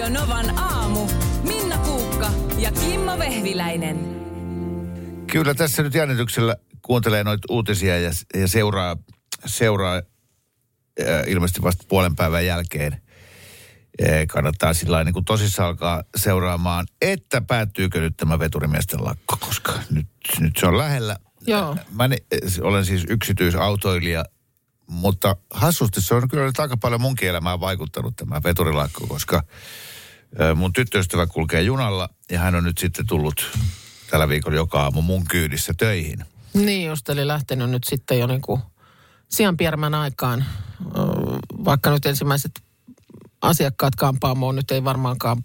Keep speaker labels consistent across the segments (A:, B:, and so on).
A: Radio Novan aamu. Minna Kuukka ja Kimmo Vehviläinen.
B: Kyllä tässä nyt jännityksellä kuuntelee noita uutisia ja, ja seuraa, seuraa äh, ilmeisesti vasta puolen päivän jälkeen. Äh, kannattaa sillä lailla niin kuin tosissaan alkaa seuraamaan, että päättyykö nyt tämä veturimiesten lakko, koska nyt, nyt se on lähellä.
C: Joo.
B: Mä ne, olen siis yksityisautoilija, mutta hassusti se on kyllä nyt aika paljon munkin elämään vaikuttanut tämä veturilakko, koska mun tyttöystävä kulkee junalla ja hän on nyt sitten tullut tällä viikolla joka aamu mun kyydissä töihin.
C: Niin just, eli lähtenyt nyt sitten jo niin kuin aikaan, vaikka nyt ensimmäiset asiakkaat kampaamoon nyt ei varmaankaan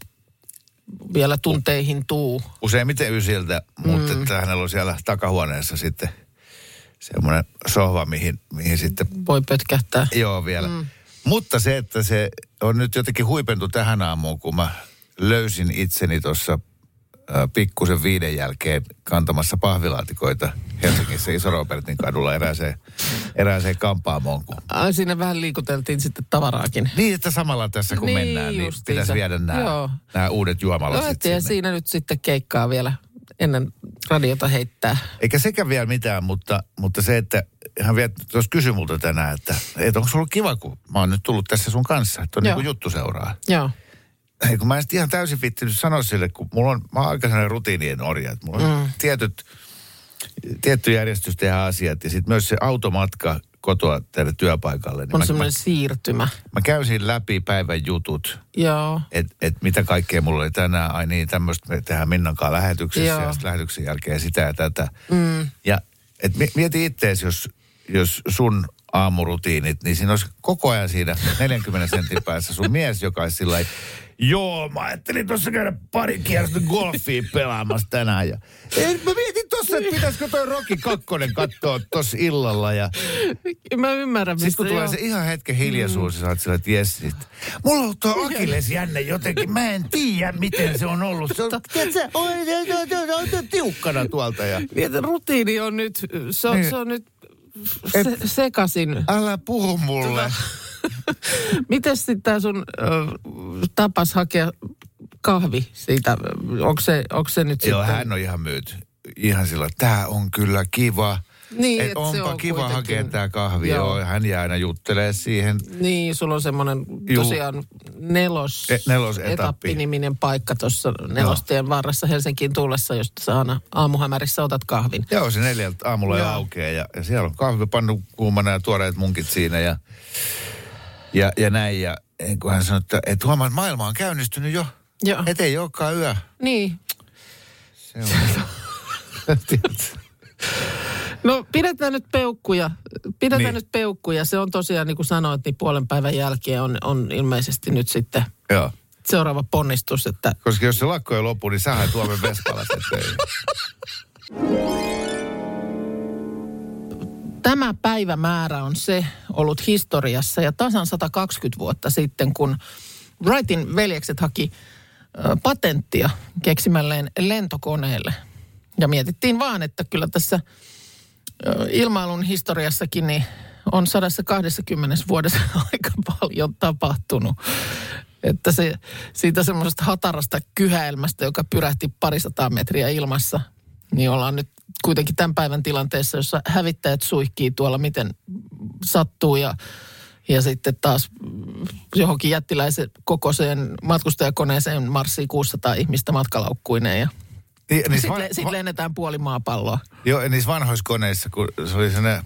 C: vielä tunteihin tuu.
B: Useimmiten ysiltä, mutta
C: Mm.
B: että hänellä on siellä takahuoneessa sitten semmoinen sohva, mihin, mihin sitten
C: Voi pötkähtää.
B: Joo, vielä. Mm. Mutta se, että se on nyt jotenkin huipentu tähän aamuun, kun mä löysin itseni tuossa pikkusen viiden jälkeen kantamassa pahvilaatikoita Helsingissä Iso-Robertin kadulla erääseen, erääseen kampaamoon. Kun...
C: Ai, Siinä vähän liikuteltiin sitten tavaraakin.
B: Niin, että samalla tässä kun
C: Niin,
B: mennään, niin
C: justiinsa.
B: pitäisi viedä nämä, nämä uudet juomalasit
C: No, ja siinä nyt sitten keikkaa vielä ennen radiota heittää.
B: Eikä sekä vielä mitään, mutta, mutta se, että hän vielä tuossa kysyi multa tänään, että, että onko sulla kiva, kun mä oon nyt tullut tässä sun kanssa, että on
C: Joo.
B: niin kuin juttu seuraa.
C: Joo.
B: Ei, kun mä en ihan täysin vittinyt sanoa sille, kun mulla on, mä oon aika sellainen rutiinien orja, että mulla on mm. tietyt, tietty järjestys tehdä asiat ja sitten myös se automatka kotoa tehdä työpaikalle. Niin
C: On
B: mä,
C: semmoinen siirtymä.
B: mä, mä käyn siinä läpi päivän jutut,
C: Joo.
B: että et mitä kaikkea mulla oli tänään. Ai niin, tämmöistä me tehdään Minnankaan lähetyksessä
C: Joo.
B: ja sitten lähetyksen jälkeen sitä ja tätä. Mm. Ja et mi- mieti ittees, jos, jos sun aamurutiinit, niin siinä olisi koko ajan siinä 40 sentin päässä sun mies, joka olisi sillä Joo, mä ajattelin tuossa käydä pari kierrosta golfia pelaamassa tänään. Ja, ei, mä mietin tuossa, että pitäisikö toi Rocky 2 katsoa tuossa illalla. Ja
C: Mä ymmärrän,
B: sitten kun
C: mistä-
B: tulee
C: joo.
B: se ihan hetken hiljaisuus, ja sä oot sillä, että jes, sit. Mulla on tuo Akilles jänne jotenkin. Mä en tiedä, miten se on ollut. Se on, tiedätkö, oi, oi, oi, oi, tiukkana tuolta. Ja,
C: Niin, rutiini on nyt, se on,
B: Niin.
C: se on nyt se, sekasin.
B: älä puhu mulle.
C: Miten sitten tämä sun ö, tapas hakea kahvi siitä, onko se, onko se nyt
B: Joo,
C: sitten...
B: hän on ihan myyty. Ihan sillä, tää on kyllä kiva.
C: Niin,
B: Et
C: et se
B: onpa
C: on
B: kiva
C: kuitenkin-
B: hakea tää kahvi.
C: Joo.
B: Joo. hän jää aina juttelee siihen.
C: Niin, sulla on semmoinen tosiaan nelos,
B: E- nelosetappi.
C: niminen paikka tuossa nelostien varressa Helsinkiin tullessa, josta sä aina aamuhämärissä otat kahvin.
B: Joo, se neljältä aamulla jo
C: Joo.
B: aukeaa ja, ja siellä on kahvipannu kuumana ja tuoreet munkit siinä ja, ja, ja näin. Ja kun hän sanoi, että, että huomaa, että maailma on käynnistynyt jo.
C: Joo.
B: Et ei olekaan yö.
C: Niin.
B: Se on.
C: No pidetään nyt peukkuja. Pidetään
B: Niin.
C: nyt peukkuja. Se on tosiaan, niin kuin sanoit, niin puolen päivän jälkeen on, on ilmeisesti nyt sitten
B: Joo.
C: seuraava ponnistus, että
B: Koska jos se lakko ei lopu, niin sähän tuomme töihin.
C: tämä päivämäärä on se ollut historiassa ja tasan 120 vuotta sitten, kun Wrightin veljekset haki patenttia keksimälleen lentokoneelle. Ja mietittiin vaan, että kyllä tässä ilmailun historiassakin niin on 120 vuodessa aika paljon tapahtunut. Että se, siitä semmoisesta hatarasta kyhäelmästä, joka pyrähti parisataa metriä ilmassa, niin ollaan nyt kuitenkin tämän päivän tilanteessa, jossa hävittäjät suihkii tuolla miten sattuu ja, ja sitten taas johonkin jättiläisen kokoiseen matkustajakoneeseen marssii 600 ihmistä matkalaukkuineen ja
B: Niin, niissä
C: sitten
B: van-
C: le, sit lennetään puoli maapalloa.
B: Joo, niissä vanhoissa koneissa, kun se oli sellainen,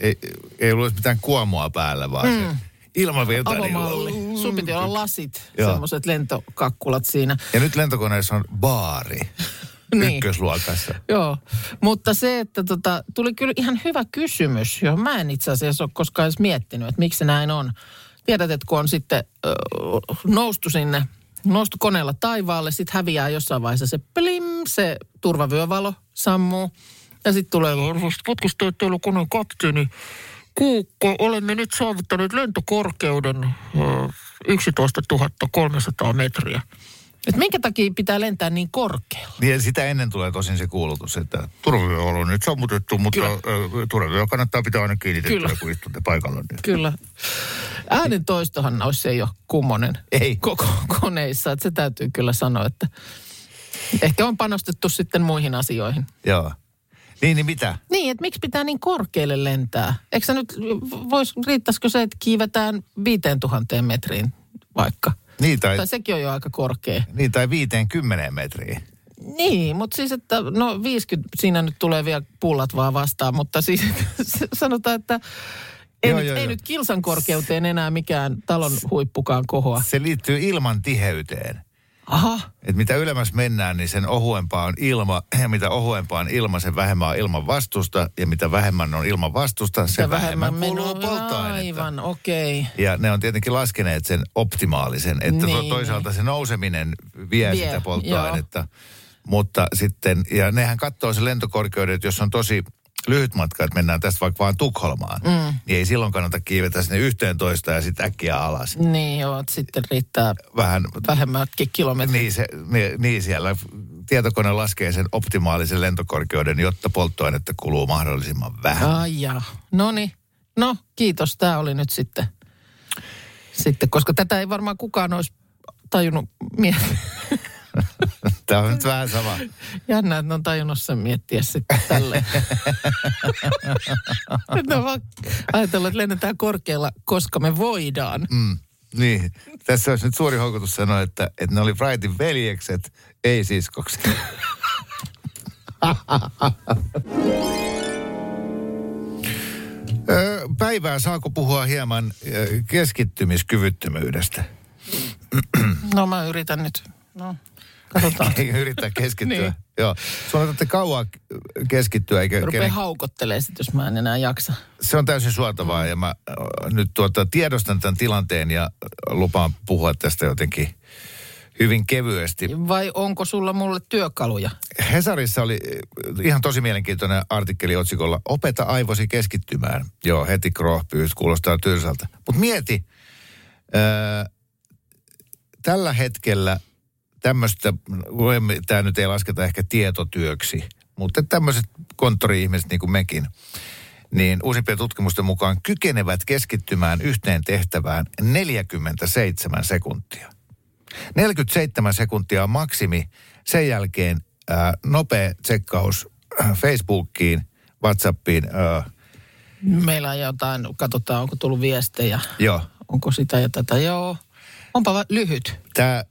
B: ei, ei ollut mitään kuomua päällä, vaan mm. se ilmavirta. niin
C: Avomalli.
B: oli-
C: Sun piti olla lasit, semmoiset lentokakkulat siinä.
B: Ja nyt lentokoneessa on baari
C: Niin.
B: ykkösluokassa.
C: Joo, mutta se, että tota, tuli kyllä ihan hyvä kysymys, johon mä en itse asiassa ole koskaan edes miettinyt, että miksi näin on. Tiedät, että kun on sitten ö, noustu sinne, noustu koneella taivaalle, sitten häviää jossain vaiheessa se plim, se turvavyövalo sammuu. Ja sitten tulee, tutkistaa teillä koneen kapteeni Kuukko, olemme nyt saavuttaneet lentokorkeuden ö, 11 300 metriä. Et minkä takia pitää lentää niin korkealla?
B: Niin sitä ennen tulee tosin se kuulutus, että turvavyö on nyt sammutettu, mutta turvavyö kannattaa pitää aina kiinni,
C: Kyllä.
B: kun istutte paikalla. Niin.
C: Kyllä. Äänen toistohan olisi ei ole kummonen
B: Ei.
C: koko koneissa. Että se täytyy kyllä sanoa, että ehkä on panostettu sitten muihin asioihin.
B: Joo. Niin, niin mitä?
C: Niin, että miksi pitää niin korkealle lentää? Eikö se nyt, vois, riittäisikö se, että kiivetään 5000 metriin vaikka?
B: Niin tai,
C: Tai sekin on jo aika korkea.
B: niin tai 50 metriä.
C: Niin, mutta siis, että no 50, siinä nyt tulee vielä pullat vaan vastaan, mutta siis sanotaan, että ei,
B: Joo,
C: nyt,
B: joo,
C: ei
B: joo.
C: nyt kilsan korkeuteen enää mikään talon huippukaan kohoa.
B: Se liittyy ilman tiheyteen.
C: Aha,
B: Et mitä ylemmäs mennään, niin sen ohuempaa on ilma, ja mitä ohuempaa on ilma, sen vähemmän on ilman vastusta, ja mitä vähemmän on ilman vastusta, sen
C: se
B: vähemmän,
C: vähemmän
B: kuluu polttoainetta.
C: Aivan, okei. Okay.
B: Ja ne on tietenkin laskeneet sen optimaalisen, että
C: Niin,
B: toisaalta se nouseminen vie,
C: Vie,
B: sitä polttoainetta. Mutta sitten, ja nehän katsoo se lentokorkeudet, jos on tosi lyhyt matka, että mennään tästä vaikka vaan Tukholmaan, mm. niin ei silloin kannata kiivetä sinne yhteen toista ja sitten äkkiä alas.
C: Niin joo, että sitten riittää
B: Vähän,
C: vähemmälkin kilometriä.
B: niin, se, niin, niin siellä tietokone laskee sen optimaalisen lentokorkeuden, jotta polttoainetta kuluu mahdollisimman vähän.
C: Ai jaa. No niin. No, kiitos. Tämä oli nyt sitten, sitten, koska tätä ei varmaan kukaan olisi tajunnut miettiä.
B: Tämä on nyt vähän sama.
C: Jännä, että ne on tajunnut sen miettiä sitten tälleen. Nyt ne on vaan ajatellut, että lennetään korkealla, koska me voidaan.
B: Mm, niin, tässä olisi nyt suuri houkutus sanoa, että, että ne oli Brightin veljekset, ei siskokset. Päivää saako puhua hieman keskittymiskyvyttömyydestä?
C: No mä yritän nyt. No, katsotaan.
B: Ei yrittää keskittyä.
C: Niin.
B: Joo. On kauan keskittyä, eikä
C: Rupee
B: kenen-
C: haukottelee sit, jos mä en enää jaksa.
B: se on täysin suotavaa ja mä nyt tuota, tiedostan tämän tilanteen ja lupaan puhua tästä jotenkin hyvin kevyesti.
C: Vai onko sulla mulle työkaluja?
B: Hesarissa oli ihan tosi mielenkiintoinen artikkeli otsikolla Opeta aivosi keskittymään. Joo, heti krohpyys, kuulostaa tylsältä. Mutta mieti, ää, tällä hetkellä tämmöistä, tämä nyt ei lasketa ehkä tietotyöksi, mutta tämmöiset konttori-ihmiset niin kuin mekin, niin uusimpien tutkimusten mukaan kykenevät keskittymään yhteen tehtävään 47 sekuntia. 47 sekuntia on maksimi. Sen jälkeen ää, nopea tsekkaus äh, Facebookiin, Whatsappiin. Ää,
C: Meillä on jotain, katsotaan onko tullut viestejä.
B: joo,
C: Onko sitä ja tätä? Joo. Onpa lyhyt.
B: tämä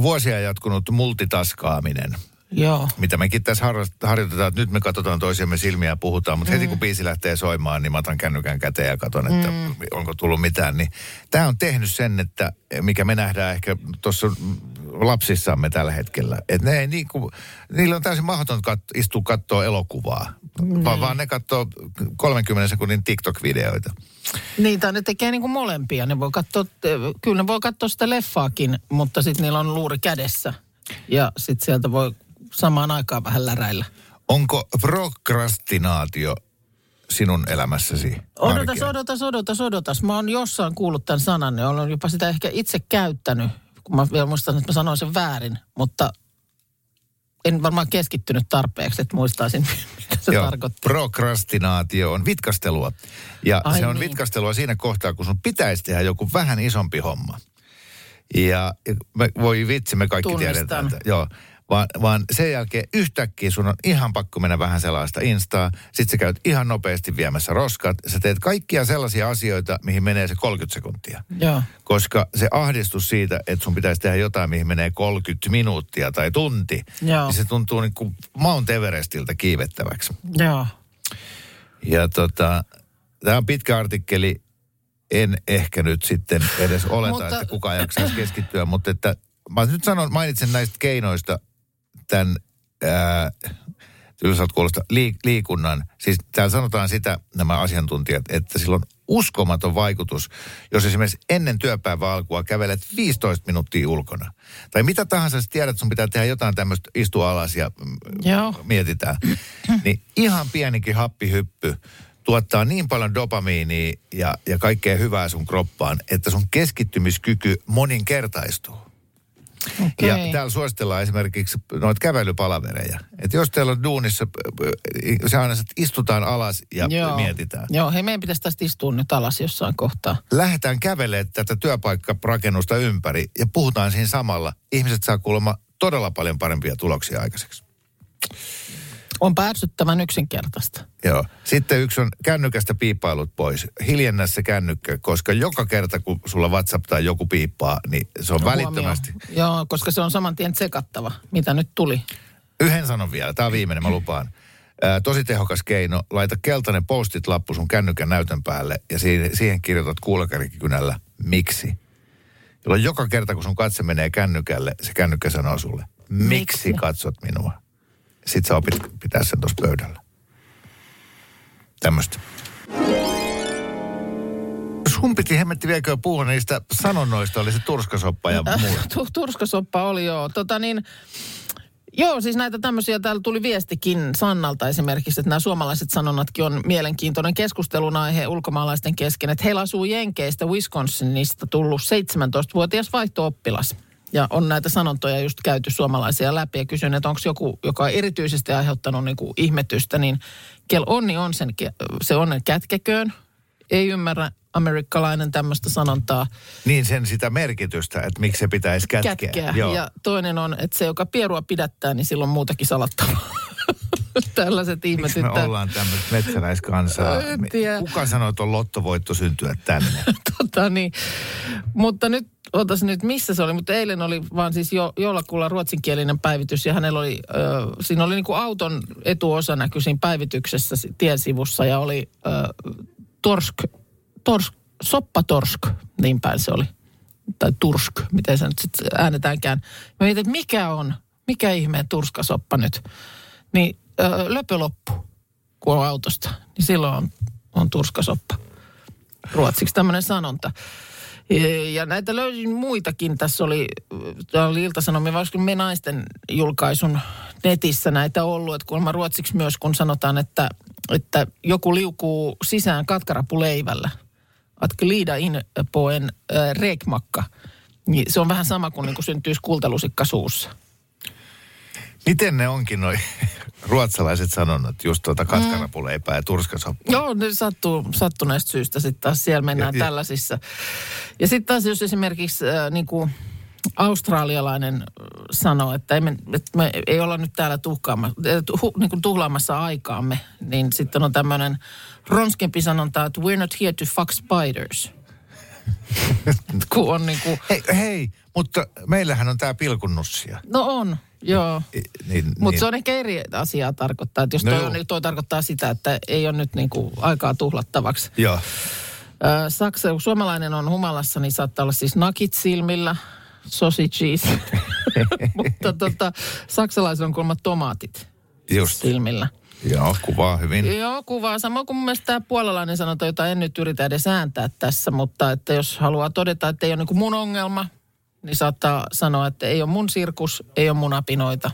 B: vuosia jatkunut multitaskaaminen,
C: Joo.
B: mitä mekin tässä harjoitetaan, että nyt me katsotaan toisiamme silmiä ja puhutaan, mutta heti kun biisi lähtee soimaan, niin mä otan kännykän käteen ja katson, että mm. onko tullut mitään. Niin tämä on tehnyt sen, että mikä me nähdään ehkä tuossa lapsissamme tällä hetkellä, että ne ei niin kuin, niillä on täysin mahdoton kat- istua katsoa elokuvaa, mm. vaan, vaan ne katsoo 30 sekunnin TikTok-videoita.
C: Niin, tai ne tekee niin kuin molempia. Ne voi katsoa, kyllä ne voi katsoa sitä leffaakin, mutta sitten niillä on luuri kädessä. Ja sitten sieltä voi samaan aikaan vähän läräillä.
B: Onko prokrastinaatio sinun elämässäsi?
C: Odotas,
B: arkea?
C: odotas, odotas, odotas. Mä oon jossain kuullut tämän sanan ja olen jopa sitä ehkä itse käyttänyt, kun mä vielä muistan, että mä sanoin sen väärin. Mutta en varmaan keskittynyt tarpeeksi, että muistaisin, mitä se
B: Joo,
C: tarkoittaa.
B: prokrastinaatio on vitkastelua. Ja
C: Ai
B: se on
C: niin.
B: vitkastelua siinä kohtaa, kun sun pitäisi tehdä joku vähän isompi homma. Ja ja me, voi vitsi, me kaikki
C: Tunnistan.
B: tiedetään. Että, joo, vaan, vaan sen jälkeen yhtäkkiä sun on ihan pakko mennä vähän sellaista instaa. Sitten sä käyt ihan nopeasti viemässä roskat. Sä teet kaikkia sellaisia asioita, mihin menee se 30 sekuntia.
C: Joo,
B: Koska se ahdistus siitä, että sun pitäisi tehdä jotain, mihin menee 30 minuuttia tai tunti,
C: Joo.
B: niin se tuntuu niin kuin Mount Everestiltä kiivettäväksi.
C: joo.
B: Ja tota, tämä on pitkä artikkeli. En ehkä nyt sitten edes oleta,
C: Mutta-
B: mutta, että kukaan jaksaisi keskittyä, mutta että mä nyt sanon, mainitsen näistä keinoista tämän ää, tylsältä kuulosta liik- liikunnan. Siis täällä sanotaan sitä, nämä asiantuntijat, että sillä on uskomaton vaikutus, jos esimerkiksi ennen työpäivän alkua kävelet 15 minuuttia ulkona. Tai mitä tahansa sä tiedät, että sun pitää tehdä jotain tämmöistä, istua alas ja mm,
C: Joo.
B: mietitään. Niin ihan pienikin happihyppy tuottaa niin paljon dopamiinia ja, ja kaikkea hyvää sun kroppaan, että sun keskittymiskyky moninkertaistuu.
C: Okei.
B: Ja täällä suositellaan esimerkiksi noita kävelypalavereja. Että jos teillä on duunissa, se aina, istutaan alas ja mietitään.
C: Joo, hei meidän pitäisi tästä istua nyt alas jossain kohtaa.
B: Lähdetään kävelemään tätä työpaikkarakennusta ympäri ja puhutaan siinä samalla. Ihmiset saa kuulemma todella paljon parempia tuloksia aikaiseksi.
C: On päässyttävän yksinkertaista.
B: Joo. Sitten yksi on kännykästä piippailut pois. Hiljennä se kännykkä, koska joka kerta kun sulla WhatsApp tai joku piippaa, niin se on
C: Huomio.
B: välittömästi.
C: Joo, koska se on saman tien tsekattava, mitä nyt tuli.
B: Yhden sanon vielä, tämä on viimeinen, mä lupaan. Ää, tosi tehokas keino, laita keltainen postit-lappu sun kännykän näytön päälle ja siihen, siihen kirjoitat kuulakarikikynällä miksi. Jolloin joka kerta, kun sun katse menee kännykälle, se kännykkä sanoo sulle, miksi,
C: Miksi?
B: katsot minua. Sitten sä opit pitää sen tuossa pöydällä. Tämmöistä. Sun piti hemmetti vieläkö puhua niistä sanonnoista, oli se turskasoppa ja muu.
C: Tu- Turskasoppa oli joo. Tota niin, joo, siis näitä tämmöisiä, täällä tuli viestikin Sannalta esimerkiksi, että nämä suomalaiset sanonnatkin on mielenkiintoinen keskustelun aihe ulkomaalaisten kesken, että heillä asuu Jenkeistä Wisconsinista tullut 17-vuotias vaihto-oppilas. Ja on näitä sanontoja just käyty suomalaisia läpi ja kysyn, että onko joku, joka on erityisesti aiheuttanut niin kuin ihmetystä, niin kel onni on sen, se onnen kätkeköön. Ei ymmärrä amerikkalainen tämmöistä sanontaa
B: Niin sen sitä merkitystä, että miksi se pitäisi kätkeä.
C: kätkeä.
B: Joo.
C: Ja toinen on, että se, joka pierua pidättää, niin silloin muutakin salattavaa. Tällaiset
B: Miksi me
C: ihmetyttää.
B: ollaan tämmöistä metsäläiskansaa? Kuka sanoi, että on lottovoitto syntyä tänne?
C: tota, niin. Mutta nyt, otas nyt, missä se oli, mutta eilen oli vaan siis jo, jollakulla ruotsinkielinen päivitys ja hänellä oli, ö, siinä oli niin kuin auton etuosa näkyi siinä päivityksessä si- tiesivussa ja oli ö, torsk, torsk, soppatorsk, niin päin se oli. Tai tursk, miten se nyt sitten äänetäänkään. Mä mietin, että mikä on, mikä ihmeen turskasoppa nyt. Niin ö, löpö loppu, kun on autosta, niin silloin on, on turskasoppa ruotsiksi tämmöinen sanonta. Ja- Ja näitä löysin muitakin. Tässä oli, tää oli Ilta-Sanomia, olisiko me naisten julkaisun netissä näitä ollut. Että kuulemma ruotsiksi myös, kun sanotaan, että, että joku liukuu sisään katkarapuleivällä. Att glida in på en äh, räkmacka. Niin se on vähän sama kuin, niin kuin syntyisi kultalusikka suussa.
B: Miten ne onkin noi ruotsalaiset sanonnat, just tuota katkarapuleipää ja turskasoppa?
C: Joo, ne sattuu sattuneesta syystä sitten taas siellä mennään
B: Ja- ja-
C: tällaisissa. Ja sitten taas jos esimerkiksi äh, niin kuin australialainen äh, sanoo, että, ei me, että me ei olla nyt täällä tuhkaama, äh, tu, niin kuin tuhlaamassa aikaamme, niin sitten on tämmöinen ronskempi sanonta, että we're not here to fuck spiders. kun on niin kuin,
B: Hei, hei, mutta meillähän on tää pilkunnussia.
C: no on, joo.
B: I- Niin,
C: Mutta
B: niin.
C: se on ehkä eri asiaa tarkoittaa. Että jos
B: No
C: toi, on, niin toi tarkoittaa sitä, että ei ole nyt niin kuin aikaa tuhlattavaksi.
B: Joo.
C: Saksa, kun suomalainen on humalassa, niin saattaa olla siis nakit silmillä, sausages. Mutta tota, saksalaisen on kuulemma tomaatit
B: Just.
C: silmillä.
B: Joo, kuvaa hyvin.
C: Joo, kuvaa. Samoin kuin mun mielestä tämä puolalainen sanonta, jota en nyt yritä edes ääntää tässä, mutta että jos haluaa todeta, että ei ole niin mun ongelma, niin saattaa sanoa, että ei ole mun sirkus, ei ole mun apinoita.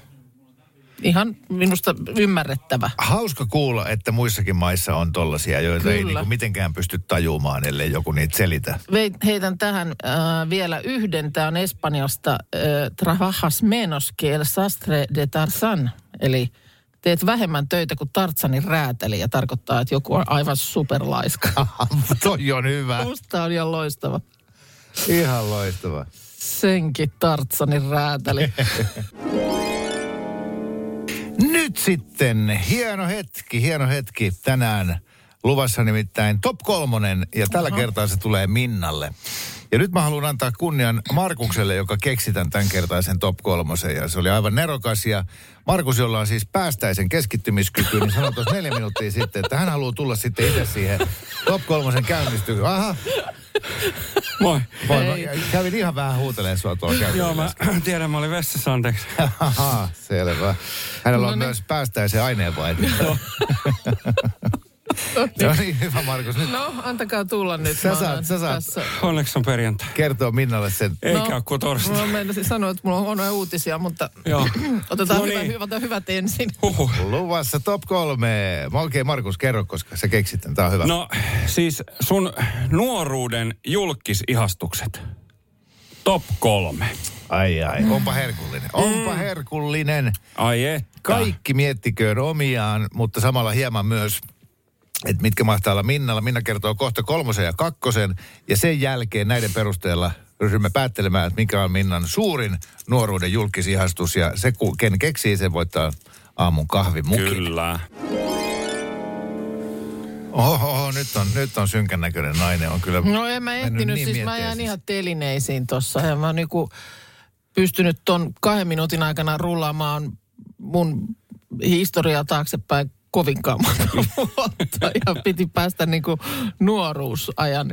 C: Ihan minusta ymmärrettävä.
B: Hauska kuulla, että muissakin maissa on tollasia, joita ei
C: Kyllä.
B: niinku mitenkään pysty tajumaan, ellei joku niitä selitä.
C: Heitän tähän äh, vielä yhden. Tämä on Espanjasta. Äh, trabajas menos que el sastre de Tarzan. Eli teet vähemmän töitä kuin Tartsanin räätäli ja tarkoittaa, että joku on aivan superlaiska.
B: Toi on hyvä.
C: Musta on ihan loistava.
B: Ihan loistava.
C: Senkin Tartsanin räätäli.
B: Nyt sitten hieno hetki, hieno hetki tänään. Luvassa nimittäin top kolmonen ja tällä kertaa se tulee Minnalle. Ja nyt mä haluan antaa kunnian Markukselle, joka keksi tämän tämänkertaisen top kolmosen. Ja se oli aivan nerokas. Ja Markus, jolla on siis päästäisen keskittymiskyky, niin sanoi tuossa neljä minuuttia sitten, että hän haluaa tulla sitten itse siihen top kolmosen käynnistykseen. Aha,
D: Moi.
B: moi, mä kävin ihan vähän huutelemaan sua tuolla
D: Joo, mä tiedän, mä olin vessassa, anteeksi.
B: Aha, selvä. Hänellä
C: No
B: on
C: niin.
B: myös päästäisen aineenvaihdunta. No niin, hyvä Markus. Nyt
C: No, antakaa tulla nyt.
B: Sä saat- sä saat.
C: Tässä.
D: Onneksi on perjantai.
B: kertoo Minnalle sen.
D: Eikä ole kuin torstai.
C: Mä meinasin sanoa, että mulla on huonoja uutisia, mutta
D: Joo.
C: otetaan
D: No
C: hyvä,
D: niin.
C: hyvä, otetaan hyvät ensin.
D: Huhhuh.
B: Luvassa top kolme. Mä Okei, Markus, kerro, koska sä keksit tämän. Tää on hyvä.
D: No siis sun nuoruuden julkisihastukset. Top kolme.
B: Ai ai, onpa herkullinen. Onpa herkullinen.
D: Ai että.
B: Kaikki miettiköön omiaan, mutta samalla hieman myös, että mitkä mahtaa olla Minnalla. Minna kertoo kohta kolmosen ja kakkosen. Ja sen jälkeen näiden perusteella ryhdymme päättelemään, että mikä on Minnan suurin nuoruuden julkisihastus. Ja se, ken keksii, sen voittaa aamun kahvimukin.
D: Kyllä.
B: Oho, oho, nyt on, nyt on synkän näköinen nainen. On kyllä
C: No en mä ehtinyt,
B: niin
C: siis mä jään ihan telineisiin tossa. Ja mä oon niinku pystynyt ton kahden minuutin aikana rullaamaan mun historiaa taaksepäin kovinkaan monta vuotta. Ja piti päästä niinku nuoruusajan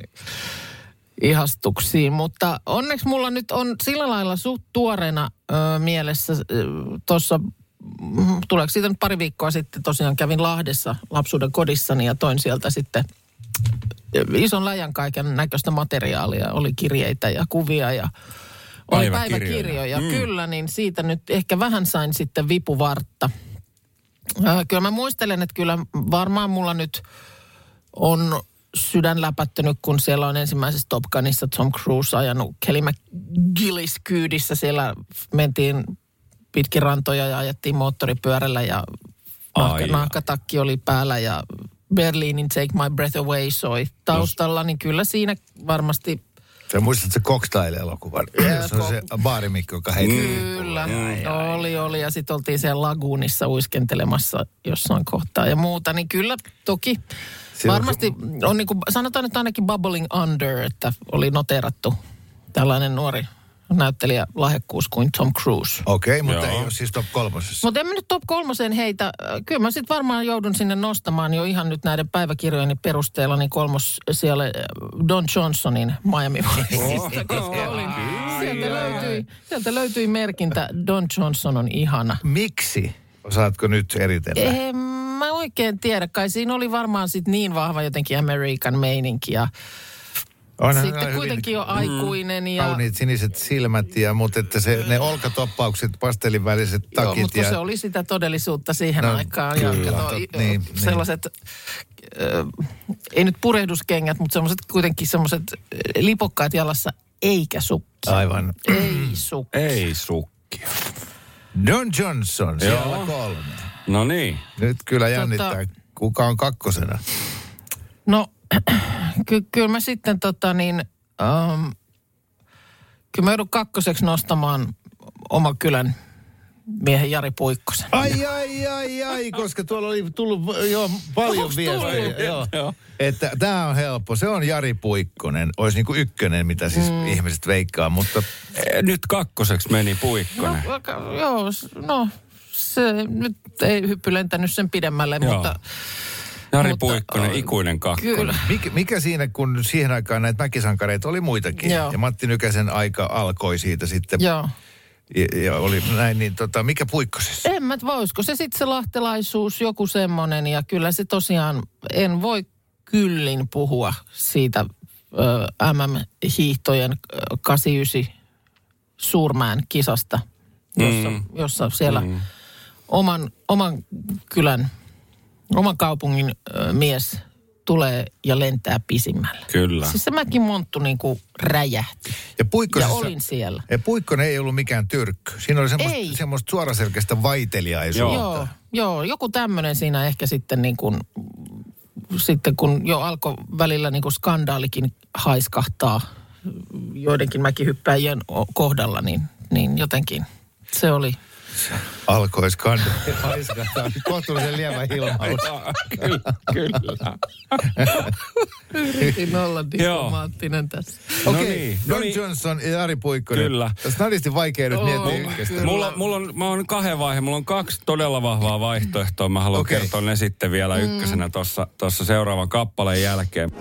C: ihastuksiin. Mutta onneksi mulla nyt on sillä lailla suht tuoreena ö, mielessä tuossa, tuleeko siitä nyt pari viikkoa sitten tosiaan kävin Lahdessa lapsuuden kodissani ja toin sieltä sitten ison läjän kaiken näköistä materiaalia. Oli kirjeitä ja kuvia ja oli
D: Päiväkirjoja.
C: päiväkirjoja. Mm. Kyllä, niin siitä nyt ehkä vähän sain sitten vipuvartta. Äh, Kyllä mä muistelen, että kyllä varmaan mulla nyt on sydän läpättynyt, kun siellä on ensimmäisessä Top Gunissa Tom Cruise ajanut Kelly McGillis kyydissä. Siellä mentiin pitkin rantoja ja ajettiin moottoripyörällä ja nahka, nahkatakki oli päällä ja Berliinin Take My Breath Away soi taustalla, niin kyllä siinä varmasti
B: Sä muistat se cocktail-elokuvan, jossa on se baarimikko, joka heitti.
C: Kyllä, oli, oli. Ja sitten oltiin siellä laguunissa uiskentelemassa jossain kohtaa ja muuta. Niin kyllä toki
B: Silloin
C: varmasti on niin kuin, sanotaan nyt ainakin bubbling under, että oli noterattu tällainen nuori näyttelijä lahjakkuus kuin Tom Cruise.
B: Okei, okay, mutta
D: Joo.
B: ei ole siis top kolmosessa.
C: Mutta en mä nyt top kolmosen heitä. Äh, Kyllä mä sitten varmaan joudun sinne nostamaan jo ihan nyt näiden päiväkirjojeni perusteella niin kolmos siellä äh, Don Johnsonin Miami Viceista, koska olin. Sieltä löytyi, sieltä löytyi merkintä Don Johnson on ihana.
B: Miksi? Osaatko nyt eritellä?
C: En mä oikein tiedä. Kai siinä oli varmaan sit niin vahva jotenkin American meininki ja
B: Onhan
C: sitten
B: hyvin
C: kuitenkin jo aikuinen ja...
B: Kauniit siniset silmät, ja, mutta että se, ne olkatoppaukset, pastelin väliset
C: Joo,
B: takit
C: mutta
B: ja...
C: se oli sitä todellisuutta siihen
B: No,
C: aikaan.
B: kyllä,
C: ja kato,
B: tot-
C: i-
B: niin,
C: sellaiset, ö, ei nyt purehduskengät, mutta sellaiset kuitenkin sellaiset lipokkaat jalassa, eikä sukki.
B: Aivan.
C: Ei sukki.
D: Ei sukkia.
B: Don Johnson, siellä
D: Joo.
B: kolme.
D: No niin.
B: Nyt kyllä jännittää, kuka on kakkosena.
C: No, ky- kyllä mä sitten tota niin, um, kyllä mä joudun kakkoseksi nostamaan oma kylän miehen Jari Puikkosen.
B: Ai, ai, ai, ai, koska tuolla oli tullut jo paljon
C: Onks
B: viestejä.
C: tullut?
B: Joo.
D: Joo.
B: Että tämä on helppo. Se on Jari Puikkonen. Olisi niin kuin ykkönen, mitä siis mm. ihmiset veikkaa, mutta
D: Eh, Nyt kakkoseksi meni Puikkonen.
C: No, vaikka- joo, no se nyt ei hyppy lentänyt sen pidemmälle,
D: Joo.
C: mutta
D: Jari
C: mutta-
D: Puikkonen, ikuinen kakkonen.
C: kyllä.
B: mikä, mikä siinä, kun siihen aikaan näitä mäkisankareita oli muitakin.
C: Joo.
B: Ja Matti Nykäsen aika alkoi siitä sitten.
C: Joo.
B: Ja, ja oli näin, niin tota, mikä Puikkosessa?
C: En mä, voisiko se sitten se lahtelaisuus, joku semmoinen. Ja kyllä se tosiaan, en voi kyllin puhua siitä ö, MM-hiihtojen ö, 89 Suurmään kisasta, jossa, mm. jossa siellä mm. oman, oman kylän, oman kaupungin ö, mies tulee ja lentää pisimmälle.
D: Kyllä.
C: Siis se mäkin monttu niin kuin räjähti.
B: Ja
C: Ja olin siellä.
B: Ja Puikkonen ei ollut mikään tyrkky. Siinä oli semmoista,
C: Ei.
B: semmoista suoraselkäistä vaiteliaisuutta.
C: Joo, joo, joku tämmöinen siinä ehkä sitten niin kuin, sitten kun jo alkoi välillä niin kuin skandaalikin haiskahtaa joidenkin mäkihyppäjien kohdalla, niin, niin jotenkin se oli.
B: Alkoi skandaali haiskahtaa. Kohtuullisen lievä ilmaus.
D: kyllä, kyllä.
C: Yritin olla diplomaattinen tässä.
B: Okei,
D: No niin,
B: Don
D: no niin.
B: Johnson ja Jari Puikkonen.
D: Kyllä.
B: Snadisti vaikea nyt
C: Oo,
B: miettiä ykköstä.
D: Mulla, mulla on, mä oon kahden vaiheen, mulla on kaksi todella vahvaa vaihtoehtoa. Mä haluan okay. kertoa ne sitten vielä ykkösenä tuossa seuraavan kappaleen jälkeen.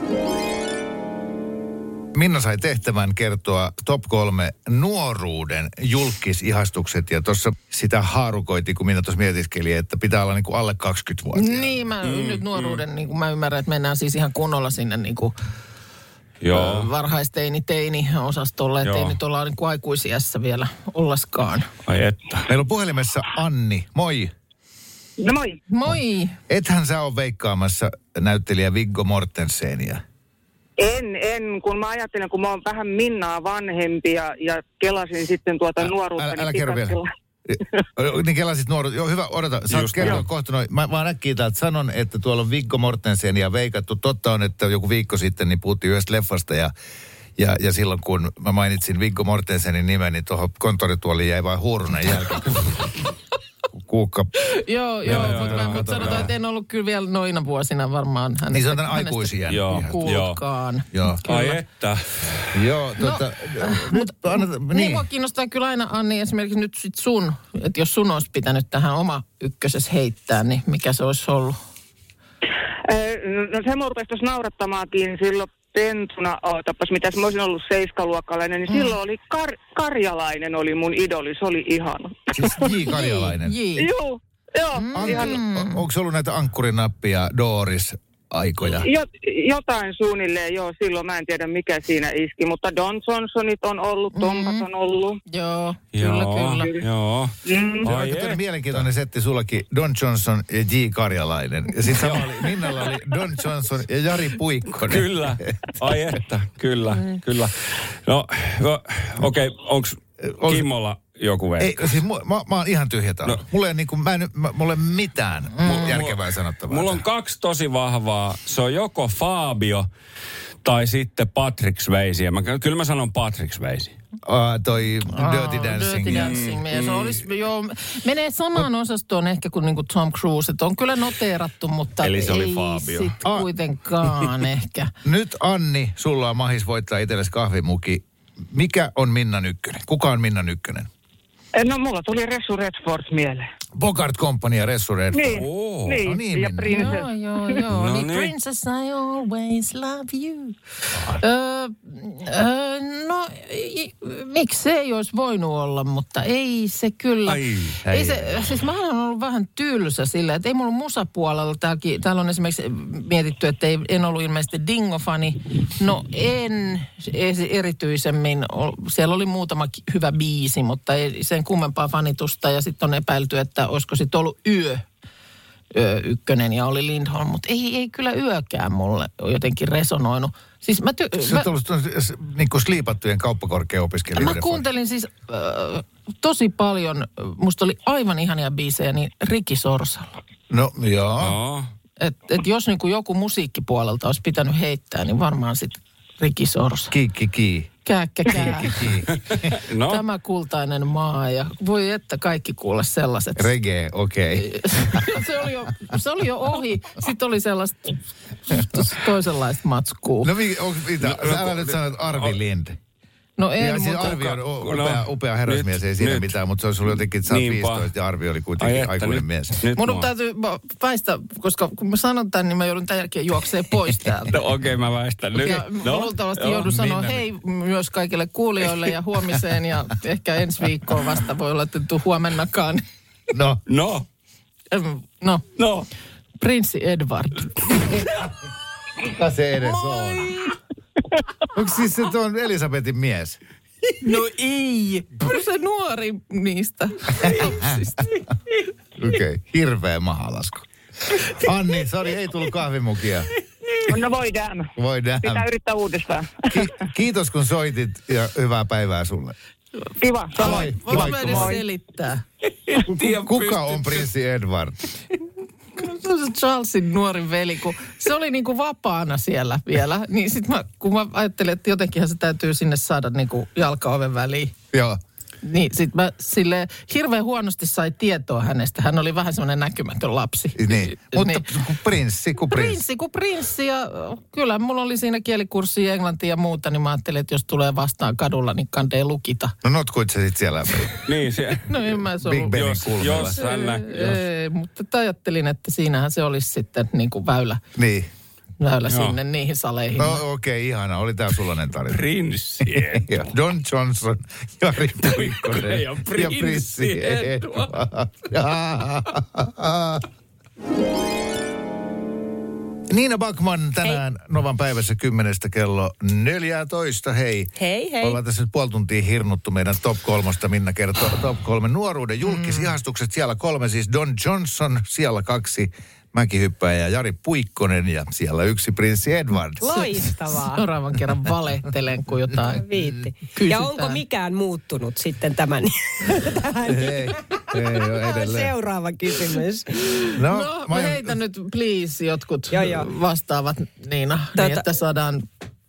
B: Minna sai tehtävän kertoa top kolme nuoruuden julkisihastukset. Ja tuossa sitä haarukoitiin, kun minä tuossa mietiskeli, että pitää olla niin kuin alle 20 vuotta.
C: Niin, mä mm, nyt nuoruuden, niin kuin mä ymmärrän, että mennään siis ihan kunnolla sinne niin kuin
D: Joo.
C: varhaisteini, teini osastolle, että ei nyt olla niin kuin aikuisiässä vielä ollaskaan.
D: Ai että.
B: Meillä on puhelimessa Anni. Moi.
E: No moi.
C: Moi!
B: Ethän sä ole veikkaamassa näyttelijä Viggo Mortensenia.
E: En, en, kun mä ajattelen, kun mä oon vähän Minnaa vanhempi ja, ja kelasin sitten tuota nuoruutta.
B: Älä, älä
E: niin
B: kerro vielä. niin kelasit nuoret. Joo, hyvä, odota. Saat
D: Just
B: kertoa kohta noin. Mä vaan äkkiä täältä sanon, että tuolla on Viggo Mortensen ja veikattu. Totta on, että joku viikko sitten niin puhuttiin yhdestä leffasta ja ja, ja silloin kun mä mainitsin Viggo Mortensenin nimen, niin tuohon konttorituoliin jäi vain huurunen jälki. Kuukka.
C: Joo, joo, mutta, mutta sanotaan, että en ollut kyllä vielä noina vuosina varmaan hänestä.
B: Niin
C: hänestä
B: aikuisien.
D: Joo.
C: Kuulkaan.
B: Joo.
D: Ai
C: Kyllä.
D: että.
B: Joo, tota, nyt anneta,
C: Niin.
B: niin.
C: mua kiinnostaa kyllä aina, Anni, esimerkiksi nyt sit sun, että jos sun olisi pitänyt tähän oma ykköses heittää, niin mikä se olisi ollut?
E: Öö, No se mua rupesi tuossa naurattamaankin silloin pentuna, ootapas mitäs mä olisin ollut seiskaluokkalainen, niin silloin oli kar- karjalainen oli mun idoli, se oli ihana.
B: Siis J. Karjalainen.
C: J.
E: Joo, joo,
B: Ank-
E: ihan
B: Onko se ollut näitä ankkurinappia, Doris aikoja?
E: jo, jotain suunnilleen, joo, silloin mä en tiedä mikä siinä iski, mutta Don Johnsonit on ollut, Tompat on ollut.
C: Joo, kyllä,
D: Joo,
C: kyllä.
D: joo.
E: Mm.
B: Se on
D: Ai
B: aika
D: et.
B: tämmöinen mielenkiintoinen setti sullakin. Don Johnson ja J. Karjalainen. Ja sitten sama oli, Minnalla oli Don Johnson ja Jari Puikkonen.
D: Kyllä. Ai että, kyllä, kyllä. No, no okei, okay, onks
B: Onks-
D: Kimmolla joku
B: Ei, siis mu, mä, mä oon ihan tyhjä täällä.
D: No.
B: Mulla ei, ole niinku, mä en, mä, mulla ei mitään mm. järkevää sanottavaa.
D: Mulla on kaksi tosi vahvaa. Se on joko Fabio tai sitten Patrick. Ja Mä, kyllä mä sanon Patrick Swayze.
B: Uh, toi Dirty Dancing.
C: Dirty Dancing mies. Olisi, joo, menee samaan osastoon ehkä kuin niinku Tom Cruise. Että on kyllä noteerattu, mutta
D: Eli se oli
C: ei
D: Fabio.
C: sit
B: Ah.
C: kuitenkaan ehkä.
B: Nyt Anni, sulla on mahis voittaa itsellesi kahvimuki. Mikä on Minnan ykkönen? Kuka on Minnan ykkönen?
E: No mulla tuli Ressu Redford mieleen.
B: Bogart Company ja Ressu Redford.
E: Niin,
D: Oo.
E: niin,
B: No niin,
E: ja
B: Minna.
E: Princess.
C: Joo, joo, joo.
D: No
C: niin,
D: niin.
C: Princess, I always love you. Öö, öö, no, i, miksi se ei olisi voinut olla, mutta ei se kyllä.
D: Ai,
C: ei
B: ei.
C: se, siis mä olen ollut vähän tylsä sillä, että ei mulla musapuolella, täälläkin, täällä on esimerkiksi mietitty, että ei, en ollut ilmeisesti Dingo-fani. No en erityisemmin, siellä oli muutama hyvä biisi, mutta ei sen kummempaa fanitusta ja sitten on epäilty, että olisiko sitten ollut yö Yö ykkönen ja oli Lindholm, mutta ei, ei kyllä yökään mulle jotenkin resonoinut. Siis mä, ty-
B: Se
C: mä,
B: on ollut niin kuin sliipattujen kauppakorkeaopiskelijoiden.
C: mä kuuntelin siis äh, tosi paljon, musta oli aivan ihania biisejä, niin Riki Sorsalla.
B: No joo.
D: Joo.
C: Et, et jos niin kuin joku musiikkipuolelta olisi pitänyt heittää, niin varmaan sitten Riki Sorsa.
B: Kiikki kii.
C: Kääkkä kää.
D: No,
C: Tämä kultainen maa ja voi että kaikki kuule sellaiset.
B: Reggae, okei. Okay.
C: se, oli jo, se oli jo ohi. Sitten oli sellaista toisenlaista matskua.
B: No mi, onko, mitä? Sä älä nyt sano, että Arvi Lind.
C: No
B: Ja
C: en,
B: siis
C: mutta...
B: Arvi on o-
D: No,
B: upea, upea herrasmies,
D: nyt-
B: ei siinä
D: nyt.
B: mitään, mutta se olisi ollut jotenkin, että sä oot
D: Niinpä.
B: 15 ja Arvi oli
D: ai
B: kuitenkin
D: että,
B: aikuinen
D: nyt,
B: mies.
D: Nyt
C: Mun
D: mua-
C: täytyy väistää, koska kun mä sanon tämän, niin mä joudun tämän jälkeen juoksee pois täältä.
D: No okei, okay, mä väistän nyt.
C: Ja no, luultavasti joudun sanoa
B: Minna.
C: hei myös kaikille kuulijoille ja huomiseen ja ehkä ensi viikkoon vasta voi olla, että tuu huomennakaan.
B: No,
D: No,
C: No,
D: no.
C: prinssi Edward.
B: kuka se edes on? Onko siis se tuon Elisabetin mies?
C: No ei. Se nuori niistä lapsista.
B: Okei, okay. hirveä mahalasku. Anni, sori, ei tullut kahvimukia.
E: No voidaan.
B: Voidaan.
E: Pitää yrittää uudestaan.
B: Ki- kiitos kun soitit ja hyvää päivää sulle.
E: Kiva, samoin.
C: Mä
B: Moikka,
C: edes
B: moi.
C: selittää?
B: Kuka on prinssi Edward?
C: Se on se Charlesin nuori veli, kun se oli niinku vapaana siellä vielä. Niin sit mä, kun mä ajattelin, että jotenkinhan se täytyy sinne saada niinku jalkaoven väliin.
B: Joo.
C: Niin sit mä sille hirveän huonosti sai tietoa hänestä. Hän oli vähän semmoinen näkymätön lapsi.
B: Niin. Mutta
C: Niin.
B: kun prinssi, kun prinssi.
C: Prinssi kuin prinssi ja kyllä mulla oli siinä kielikurssi englantia ja muuta, niin mä ajattelin, että jos tulee vastaan kadulla, niin kandee lukita.
B: No notkuit sä sit siellä
D: Niin, se,
C: No en mä se
B: Big
C: ollut.
B: Benin
D: jos,
B: kulmalla?
D: jos hän nä, jos.
C: Ei, mutta ajattelin, että siinähän se olisi sitten niin kuin väylä,
B: Niin.
C: Väylä
D: Joo.
C: sinne niihin saleihin.
B: No okei, okay, ihana. Oli tää sullainen tarina.
D: Prinssien.
B: Ja Don Johnson, Jari Puikkonen
D: Ja prinssi
B: Edward. Niina Backman tänään hei. Novan päivässä kymmenestä kello 14. Hei.
F: Hei, hei.
B: Ollaan tässä nyt puoli tuntia hirnuttu meidän top kolmosta. Minna kertoo top kolme nuoruuden julkisihastukset. Siellä kolme siis Don Johnson, siellä kaksi mäkihyppäjä ja Jari Puikkonen ja siellä yksi prinssi Edward.
F: Loistavaa.
C: Seuraavan kerran valehtelen, kun jotain
F: Viitti.
C: kysytään.
F: Ja onko mikään muuttunut sitten tämän?
B: Ei, ei ole edelleen.
F: Seuraava kysymys.
B: No,
C: No,
B: mä
C: heitä nyt please jotkut
F: Joo, joo.
C: vastaavat Niina,
F: Tota-
C: niin että saadaan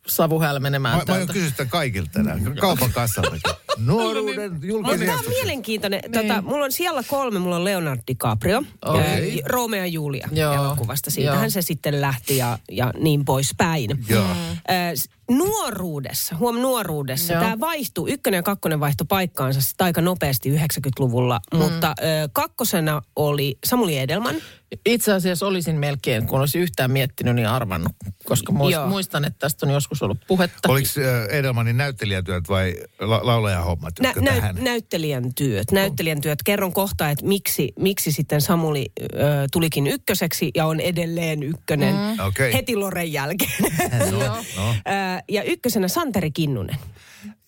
C: savu hälmenemään
B: Mä, mä aion kysyä sitä kaikilta tänään. Kaupan kassaltakin. Nuoruuden
F: Mutta
B: julkinen
F: tämä on mielenkiintoinen. Tota, mulla on siellä kolme, mulla on Leonardo DiCaprio, okay. Romeo ja Julia
C: Joo.
F: elokuvasta. Siitähän
C: Joo.
F: se sitten lähti ja, ja niin poispäin.
B: Joo.
F: Ö, s- nuoruudessa, huom nuoruudessa,
C: Joo.
F: tämä vaihtuu, ykkönen ja kakkonen vaihto paikkaansa sitä aika nopeasti 90-luvulla, mm. mutta ö, kakkosena oli Samuli Edelman.
C: Itse asiassa olisin melkein, kun olisi yhtään miettinyt, niin arvannut, koska muist,
F: Joo.
C: muistan, että tästä on joskus ollut puhetta.
B: Oliko Edelmanin näyttelijätyöt vai la- laulajahommat,
F: Nä,
B: tähän?
F: näyttelijän työt, näyttelijän työt. Kerron kohta, että miksi, miksi sitten Samuli ö, tulikin ykköseksi ja on edelleen ykkönen mm.
B: Okei.
F: heti Loren jälkeen.
B: No, no.
F: Ja ykkösenä Santeri Kinnunen.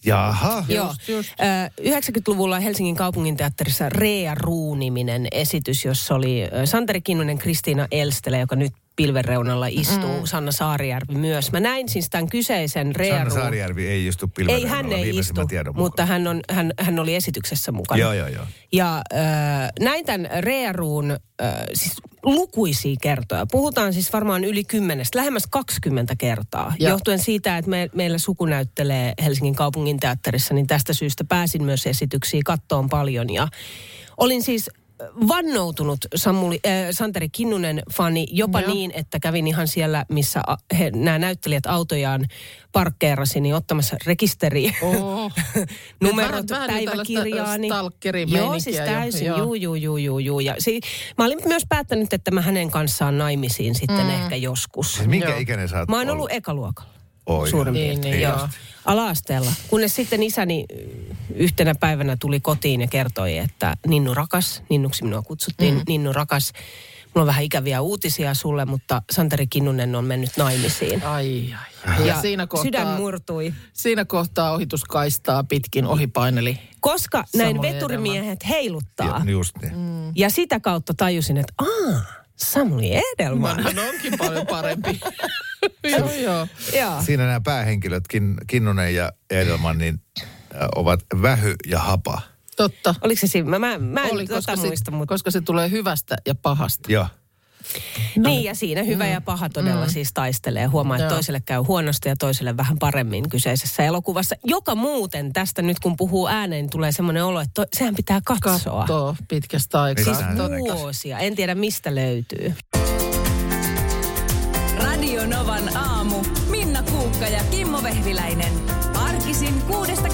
B: Jaha.
F: Joo.
C: just.
F: Ö, 90-luvulla Helsingin kaupunginteatterissa Rea Ruu-niminen esitys, jossa oli Santeri Kinnunen, Kristiina Elstelä, joka nyt pilvenreunalla istuu, mm. Sanna Saarijärvi myös. Mä näin siis tämän kyseisen Rea
B: Sanna Saarijärvi ei istu
F: Ei,
B: pilvenreunalla
F: hän ei istu,
B: viimeisimmän tiedon mukaan.
F: mutta hän, on, hän, hän oli esityksessä mukana.
B: Joo, joo, joo.
F: Ja äh, näin tämän Rearuun äh, siis lukuisia kertoja. Puhutaan siis varmaan yli kymmenestä, lähemmäs 20 kertaa.
C: Ja.
F: Johtuen siitä, että me, meillä suku näyttelee Helsingin kaupungin teatterissa, niin tästä syystä pääsin myös esityksiä kattoon paljon. Ja olin siis vannoutunut Samuli, äh, Santeri Kinnunen fani jopa
C: Joo.
F: niin, että kävin ihan siellä, missä a, he, nämä näyttelijät autojaan parkkeerasi, niin ottamassa rekisteriä.
C: Oh.
F: numerot
C: niin stalkerimeininkiä
F: Joo, siis täysin.
C: joo.
F: Juu, juu, juu, juu, juu. Ja si- mä olin myös päättänyt, että mä hänen kanssaan naimisiin sitten mm. ehkä joskus.
B: Siis minkä
C: Joo.
B: ikäinen sä oot
F: Mä oon ollut ekaluokalla.
B: Oi,
F: suurin.
C: Niin, niin,
B: Ei
C: joo.
F: Ala-asteella. Kunnes sitten isäni yhtenä päivänä tuli kotiin ja kertoi, että Ninnu rakas, Ninnuksi minua kutsuttiin, mm. Ninnu rakas, mulla on vähän ikäviä uutisia sulle, mutta Santeri Kinnunen on mennyt naimisiin.
C: Ai, ai, ai. Ja, siinä kohtaa,
F: sydän murtui.
C: siinä kohtaa ohituskaistaa pitkin ohipaineli.
F: Koska näin veturimiehet heiluttaa.
B: Ja, just niin.
C: Mm.
F: Ja sitä kautta tajusin, että aah, Samuli Edelman.
C: Hän onkin paljon parempi. joo, joo.
F: Joo.
B: Siinä nämä päähenkilöt, Kin, Kinnunen ja Edelman, niin ovat vähy ja hapa.
C: Totta.
F: Oliko se siinä? Mä, mä, mä en
C: Oli,
F: tota
C: koska,
F: muista,
C: se,
F: mutta...
C: koska se tulee hyvästä ja pahasta.
B: Joo.
F: Niin, ja siinä hyvä ja paha todella mm. siis taistelee. Huomaa, että
C: Joo.
F: toiselle käy huonosti ja toiselle vähän paremmin kyseisessä elokuvassa. Joka muuten tästä nyt, kun puhuu ääneen, niin tulee semmoinen olo, että to, sehän pitää katsoa.
C: Kattoo pitkästä aikaa.
B: Siis
F: vuosia. En tiedä, mistä löytyy.
A: Radio Novan aamu. Minna Kuukka ja Kimmo Vehviläinen. Arkisin kuudesta.